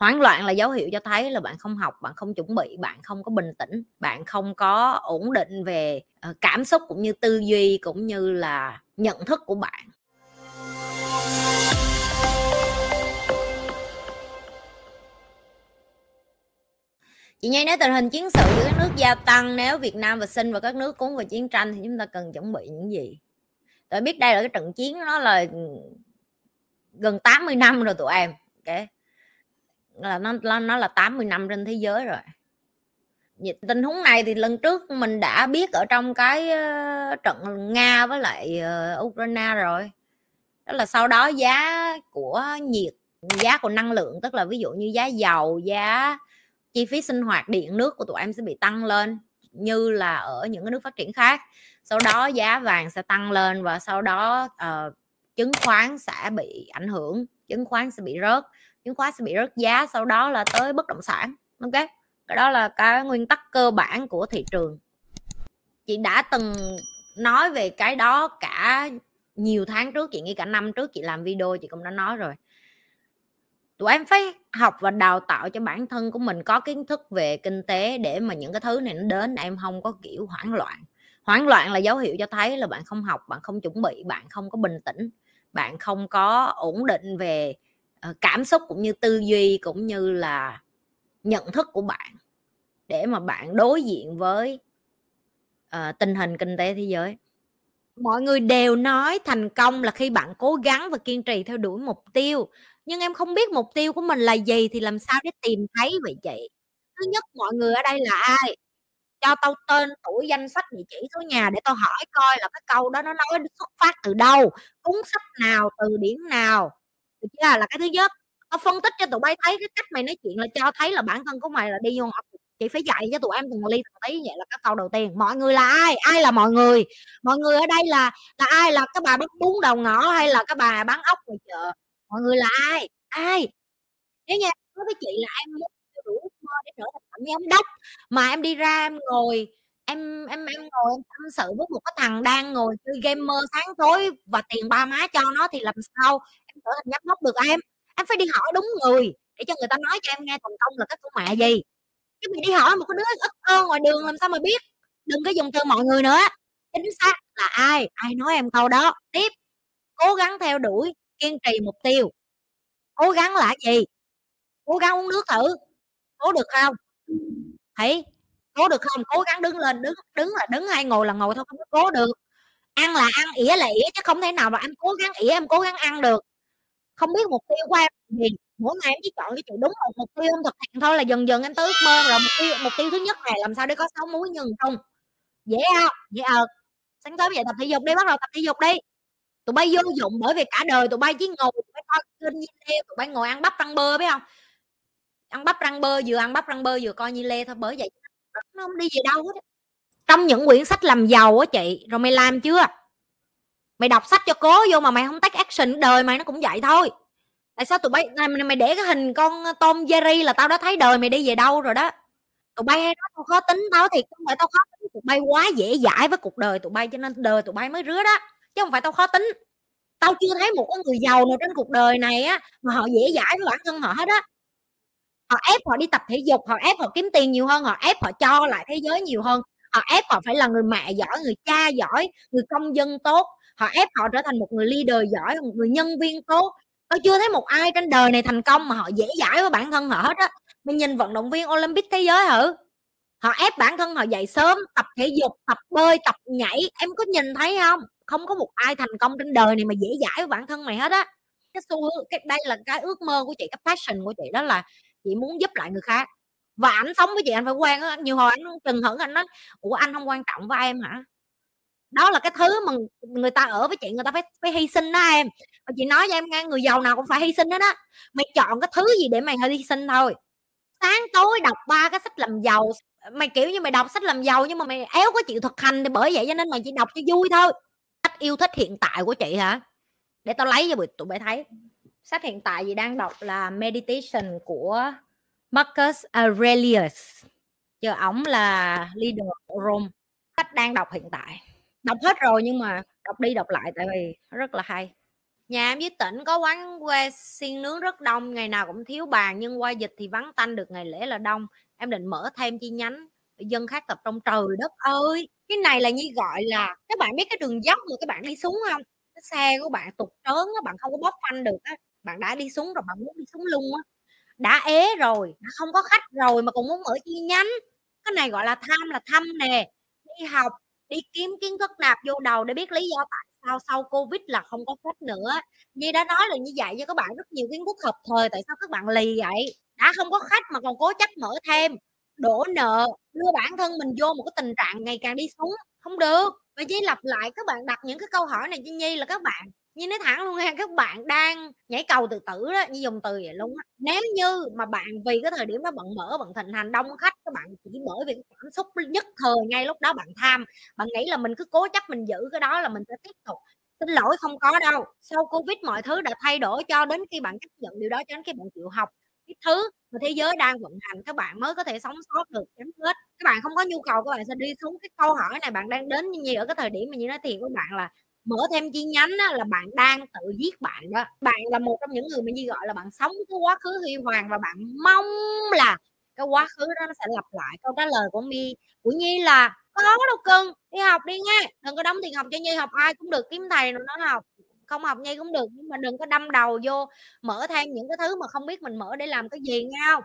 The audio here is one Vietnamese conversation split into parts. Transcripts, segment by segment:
hoảng loạn là dấu hiệu cho thấy là bạn không học, bạn không chuẩn bị, bạn không có bình tĩnh, bạn không có ổn định về ờ, cảm xúc cũng như tư duy cũng như là nhận thức của bạn. Chị nhi nói tình hình chiến sự giữa các nước gia tăng, nếu việt nam và sinh và các nước cuốn vào chiến tranh thì chúng ta cần chuẩn bị những gì? Tôi biết đây là cái trận chiến, nó là ừ, gần 80 năm rồi tụi em Okay là nó nó là 80 năm trên thế giới rồi. Tình huống này thì lần trước mình đã biết ở trong cái trận nga với lại ờ, ukraine rồi. Đó là sau đó giá của nhiệt giá của năng lượng tức là ví dụ như giá dầu giá chi phí sinh hoạt điện nước của tụi em sẽ bị tăng lên như là ở những cái nước phát triển khác. Sau đó giá vàng sẽ tăng lên và sau đó uh, chứng khoán sẽ bị ảnh hưởng chứng khoán sẽ bị rớt chứng khoán sẽ bị rớt giá, sau đó là tới bất động sản. Ok, cái đó là cái nguyên tắc cơ bản của thị trường. Chị đã từng nói về cái đó cả nhiều tháng trước, chị nghĩ cả năm trước chị làm video, chị cũng đã nói rồi. Tụi em phải học và đào tạo cho bản thân của mình có kiến thức về kinh tế để mà những cái thứ này nó đến, em không có kiểu hoảng loạn. Hoảng loạn là dấu hiệu cho thấy là bạn không học, bạn không chuẩn bị, bạn không có bình tĩnh, bạn không có ổn định về Ờ, cảm xúc cũng như tư duy cũng như là nhận thức của bạn để mà bạn đối diện với uh, tình hình kinh tế thế giới. Mọi người đều nói thành công là khi bạn cố gắng và kiên trì theo đuổi mục tiêu nhưng em không biết mục tiêu của mình là gì thì làm sao để tìm thấy vậy chị? Thứ nhất mọi người ở đây là ai? Cho tao tên tuổi danh sách địa chỉ số nhà để tao hỏi coi là cái câu đó nó nói xuất phát từ đâu cuốn sách nào từ điển nào? Được chưa là cái thứ nhất tao phân tích cho tụi bay thấy cái cách mày nói chuyện là cho thấy là bản thân của mày là đi vô học chị phải dạy cho tụi em từng ly từng tí, vậy là cái câu đầu tiên. Mọi người là ai? Ai là mọi người? Mọi người ở đây là là ai? Là cái bà bán bún đầu ngõ hay là cái bà bán ốc ngoài chợ? Mọi người là ai? Ai? Nếu như nói với chị là em muốn đủ mơ để trở thành tổng giám đốc, mà em đi ra em ngồi, em em em ngồi em tâm sự với một cái thằng đang ngồi chơi gamer sáng tối và tiền ba má cho nó thì làm sao trở thành giám đốc được em. Em phải đi hỏi đúng người để cho người ta nói cho em nghe thành công là cái của mẹ gì. Chứ mình đi hỏi một cái đứa ít ơ ngoài đường làm sao mà biết? Đừng có dùng từ mọi người nữa. Chính xác là ai ai nói em câu đó. Tiếp. Cố gắng theo đuổi, kiên trì mục tiêu. Cố gắng là gì? Cố gắng uống nước thử. Cố được không? Thấy cố được không? Cố gắng đứng lên, đứng đứng là đứng hay ngồi là ngồi thôi, không có cố được. Ăn là ăn, ỉa là ỉa, chứ không thể nào mà em cố gắng ỉa, em cố gắng ăn được không biết mục tiêu của em gì mỗi ngày em chỉ chọn cái chuyện đúng một mục tiêu em thực hiện thôi là dần dần em tới ước mơ. Rồi mục tiêu mục tiêu thứ nhất này làm sao để có sáu múi nhân không? Dễ không? Dễ ờ sáng sớm dậy tập thể dục đi, bắt đầu tập thể dục đi. Tụi bay vô dụng bởi vì cả đời tụi bay chỉ ngồi, tụi bay coi kênh như lê, tụi bay ngồi ăn bắp răng bơ, biết không? Ăn bắp răng bơ, vừa ăn bắp răng bơ vừa coi như lê thôi, bởi vậy. Nó không đi về đâu hết trong những quyển sách làm giàu á chị, rồi mày làm chưa? Mày đọc sách cho cố vô mà mày không take action đời mày nó cũng vậy thôi. Tại sao tụi bay mày, để cái hình con ờ, tom jerry là tao đã thấy đời mày đi về đâu rồi đó. Tụi bay hay nói tao khó tính tao thiệt không phải tao khó tính tụi bay quá dễ dãi với cuộc đời tụi bay cho nên đời tụi bay mới rứa đó chứ không phải tao khó tính. Tao chưa thấy một cái người giàu nào trên cuộc đời này á mà họ dễ dãi với bản thân họ hết á. Họ ép họ đi tập thể dục họ ép họ kiếm tiền nhiều hơn họ ép họ cho lại thế giới nhiều hơn. Họ ép họ phải là người mẹ giỏi người cha giỏi người công dân tốt họ ép họ trở thành một người leader giỏi, một người nhân viên tốt. Tôi chưa thấy một ai trên đời này thành công mà họ dễ dãi với bản thân họ hết á. Mình nhìn vận động viên olympic thế giới thử họ ép bản thân họ dậy sớm, tập thể dục, tập bơi, tập nhảy. Em có nhìn thấy không? Không có một ai thành công trên đời này mà dễ dãi với bản thân mày hết á. Cái xu hướng, cái, đây là cái ước mơ của chị, cái passion của chị đó là chị muốn giúp lại người khác. Và anh sống với chị, anh phải quen á. Nhiều hồi anh chừng hững anh nói, ủa, anh không quan trọng với em hả? Đó là cái thứ mà người ta ở với chị, người ta phải phải hy sinh đó em. Và chị nói cho em nghe, người giàu nào cũng phải hy sinh đó đó mày chọn cái thứ gì để mày hơi hy sinh thôi. Sáng tối đọc ba cái sách làm giàu, mày kiểu như mày đọc sách làm giàu nhưng mà mày éo có chịu thực hành thì bởi vậy cho nên mày chỉ đọc cho vui thôi. Sách yêu thích hiện tại của chị hả? Để tao lấy cho tụi bay thấy. Sách hiện tại gì đang đọc là meditation của Marcus Aurelius. Giờ ổng là leader của Rome. Sách đang đọc hiện tại đọc hết rồi nhưng mà đọc đi đọc lại tại vì rất là hay. Nhà em với tỉnh có quán que xiên nướng rất đông, ngày nào cũng thiếu bàn, nhưng qua dịch thì vắng tanh được, ngày lễ là đông. Em định mở thêm chi nhánh, dân khác tập trong trời đất ơi! Cái này là như gọi là, các bạn biết cái đường dốc mà các bạn đi xuống không? Cái xe của bạn tụt trớn á, bạn không có bóp phanh được á. Bạn đã đi xuống rồi, bạn muốn đi xuống luôn á. Đã ế rồi, đã không có khách rồi mà còn muốn mở chi nhánh. Cái này gọi là tham là thăm nè, đi học đi kiếm kiến thức nạp vô đầu để biết lý do tại sao sau covid là không có khách nữa. Nhi đã nói là như vậy cho các bạn rất nhiều kiến thức hợp thời, tại sao các bạn lì vậy? Đã không có khách mà còn cố chấp mở thêm. Đổ nợ, đưa bản thân mình vô một cái tình trạng ngày càng đi xuống. Không được. Và Nhi lặp lại, các bạn đặt những cái câu hỏi này cho Nhi là các bạn như nói thẳng luôn nha các bạn đang nhảy cầu tự tử đó, như dùng từ vậy luôn á. Nếu như mà bạn vì cái thời điểm đó bận mở bận thịnh hành đông khách, các bạn chỉ bởi vì cái cảm xúc nhất thời ngay lúc đó bạn tham, bạn nghĩ là mình cứ cố chấp mình giữ cái đó là mình sẽ tiếp tục. Xin lỗi không có đâu, sau covid mọi thứ đã thay đổi cho đến khi bạn chấp nhận điều đó, cho đến khi bạn chịu học. Cái thứ mà thế giới đang vận hành, các bạn mới có thể sống sót được chấm hết các bạn không có nhu cầu các bạn sẽ đi xuống cái câu hỏi này, bạn đang đến như ở cái thời điểm mà như nói thiệt với bạn là mở thêm chi nhánh á, là bạn đang tự giết bạn đó. Bạn là một trong những người mà như gọi là bạn sống cái quá khứ huy hoàng và bạn mong là cái quá khứ đó nó sẽ lặp lại. Câu trả lời của mi của nhi là có đâu cưng đi học đi nha. Đừng có đóng tiền học cho nhi học ai cũng được kiếm thầy rồi nó học. Không học nhi cũng được nhưng mà đừng có đâm đầu vô mở thêm những cái thứ mà không biết mình mở để làm cái gì nha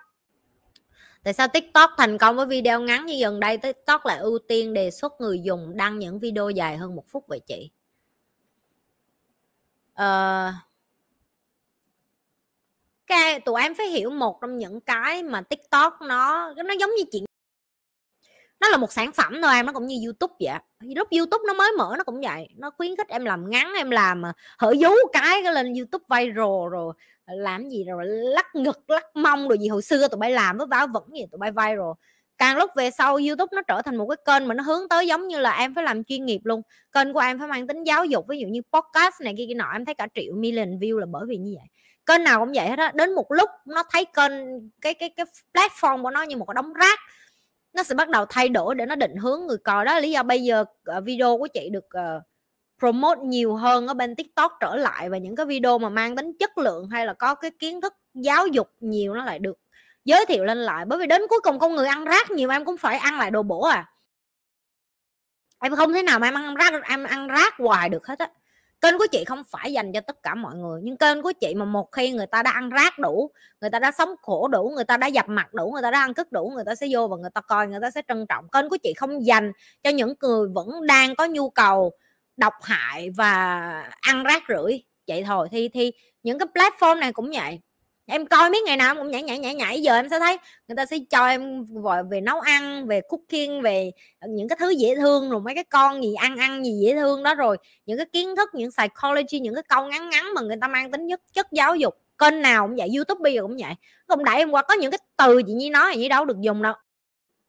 Tại sao TikTok thành công với video ngắn như gần đây? TikTok lại ưu tiên đề xuất người dùng đăng những video dài hơn một phút vậy chị? Ờ, cái tụi em phải hiểu một trong những cái mà TikTok nó nó giống như chuyện nó là một sản phẩm thôi em, nó cũng như YouTube vậy lúc YouTube nó mới mở nó cũng vậy, nó khuyến khích em làm ngắn, em làm mà hở vú cái cái lên YouTube viral rồi, làm gì rồi lắc ngực, lắc mông rồi gì. Hồi xưa tụi bay làm với váo vẫn gì, tụi bay viral càng lúc về sau youtube nó trở thành một cái kênh mà nó hướng tới giống như là em phải làm chuyên nghiệp luôn. Kênh của em phải mang tính giáo dục ví dụ như podcast này kia kia nọ em thấy cả triệu million view là bởi vì như vậy. Kênh nào cũng vậy hết á đến một lúc nó thấy kênh cái cái cái platform của nó như một cái đống rác nó sẽ bắt đầu thay đổi để nó định hướng người coi. Đó là lý do bây giờ ờ, video của chị được uh, promote nhiều hơn ở bên tiktok trở lại và những cái video mà mang tính chất lượng hay là có cái kiến thức giáo dục nhiều nó lại được giới thiệu lên lại. Bởi vì đến cuối cùng con người ăn rác nhiều em cũng phải ăn lại đồ bổ à. Em không thể nào mà em ăn rác, em ăn rác hoài được hết á. Kênh của chị không phải dành cho tất cả mọi người, nhưng kênh của chị mà một khi người ta đã ăn rác đủ, người ta đã sống khổ đủ, người ta đã dập mặt đủ, người ta đã ăn cất đủ, người ta sẽ vô và người ta coi, người ta sẽ trân trọng. Kênh của chị không dành cho những người vẫn đang có nhu cầu độc hại và ăn rác rưởi. Vậy thôi, thì thì những cái platform này cũng vậy em coi mấy ngày nào em cũng nhảy nhảy nhảy nhảy. Giờ em sẽ thấy người ta sẽ cho em gọi về nấu ăn, về cooking, về những cái thứ dễ thương, rồi mấy cái con gì ăn ăn gì dễ thương đó, rồi những cái kiến thức, những psychology, những cái câu ngắn ngắn mà người ta mang tính nhất, chất giáo dục. Kênh nào cũng vậy, youtube bây giờ cũng vậy. Không đẩy em qua có những cái từ chị nhi nói như đâu được dùng đâu.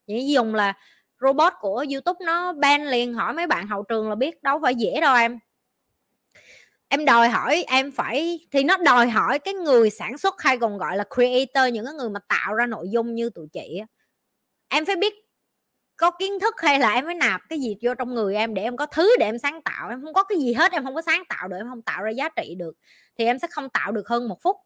Chị dùng là robot của youtube nó ban liền hỏi mấy bạn hậu trường là biết đâu phải dễ đâu em em đòi hỏi, em phải, thì nó đòi hỏi cái người sản xuất hay còn gọi là creator, những cái người mà tạo ra nội dung như tụi chị em phải biết có kiến thức hay là em phải nạp cái gì vô trong người em để em có thứ để em sáng tạo. Em không có cái gì hết, em không có sáng tạo được, em không tạo ra giá trị được, thì em sẽ không tạo được hơn một phút,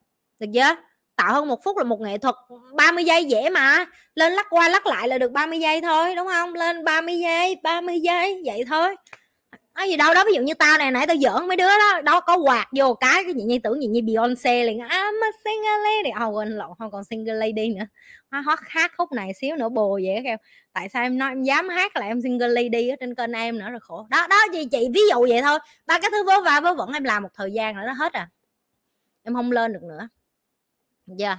được chưa? Tạo hơn một phút là một nghệ thuật 30 giây dễ mà, lên lắc qua lắc lại là được 30 giây thôi, đúng không? Lên 30 giây 30 giây, vậy thôi nói gì đâu, đó, ví dụ như tao này nãy tao giỡn mấy đứa đó đó, có quạt vô cái cái gì, như tưởng gì như Beyonce liền I'm a single lady. Oh quên lộn, không còn single lady nữa. Hóa hót hát khúc này xíu nữa, bồ vậy kêu. Tại sao em nói em dám hát là em single lady ở trên kênh em nữa, rồi khổ. Đó đó, gì chị, ví dụ vậy thôi. Ba cái thứ vớ va, vớ vẩn em làm một thời gian rồi nó hết à. Em không lên được nữa. Giờ yeah.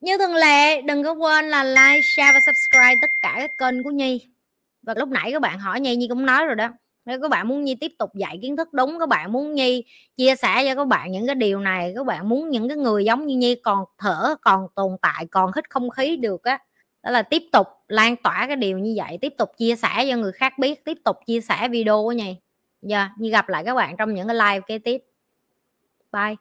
như thường lệ, đừng có quên là like, share và subscribe tất cả các kênh của nhi. Và lúc nãy các bạn hỏi nhi nhi cũng nói rồi đó nếu các bạn muốn nhi tiếp tục dạy kiến thức đúng các bạn muốn nhi chia sẻ cho các bạn những cái điều này các bạn muốn những cái người giống như nhi còn thở còn tồn tại còn hít không khí được á đó là tiếp tục lan tỏa cái điều như vậy tiếp tục chia sẻ cho người khác biết tiếp tục chia sẻ video của nhi. Giờ yeah, như gặp lại các bạn trong những cái live kế tiếp. Bye.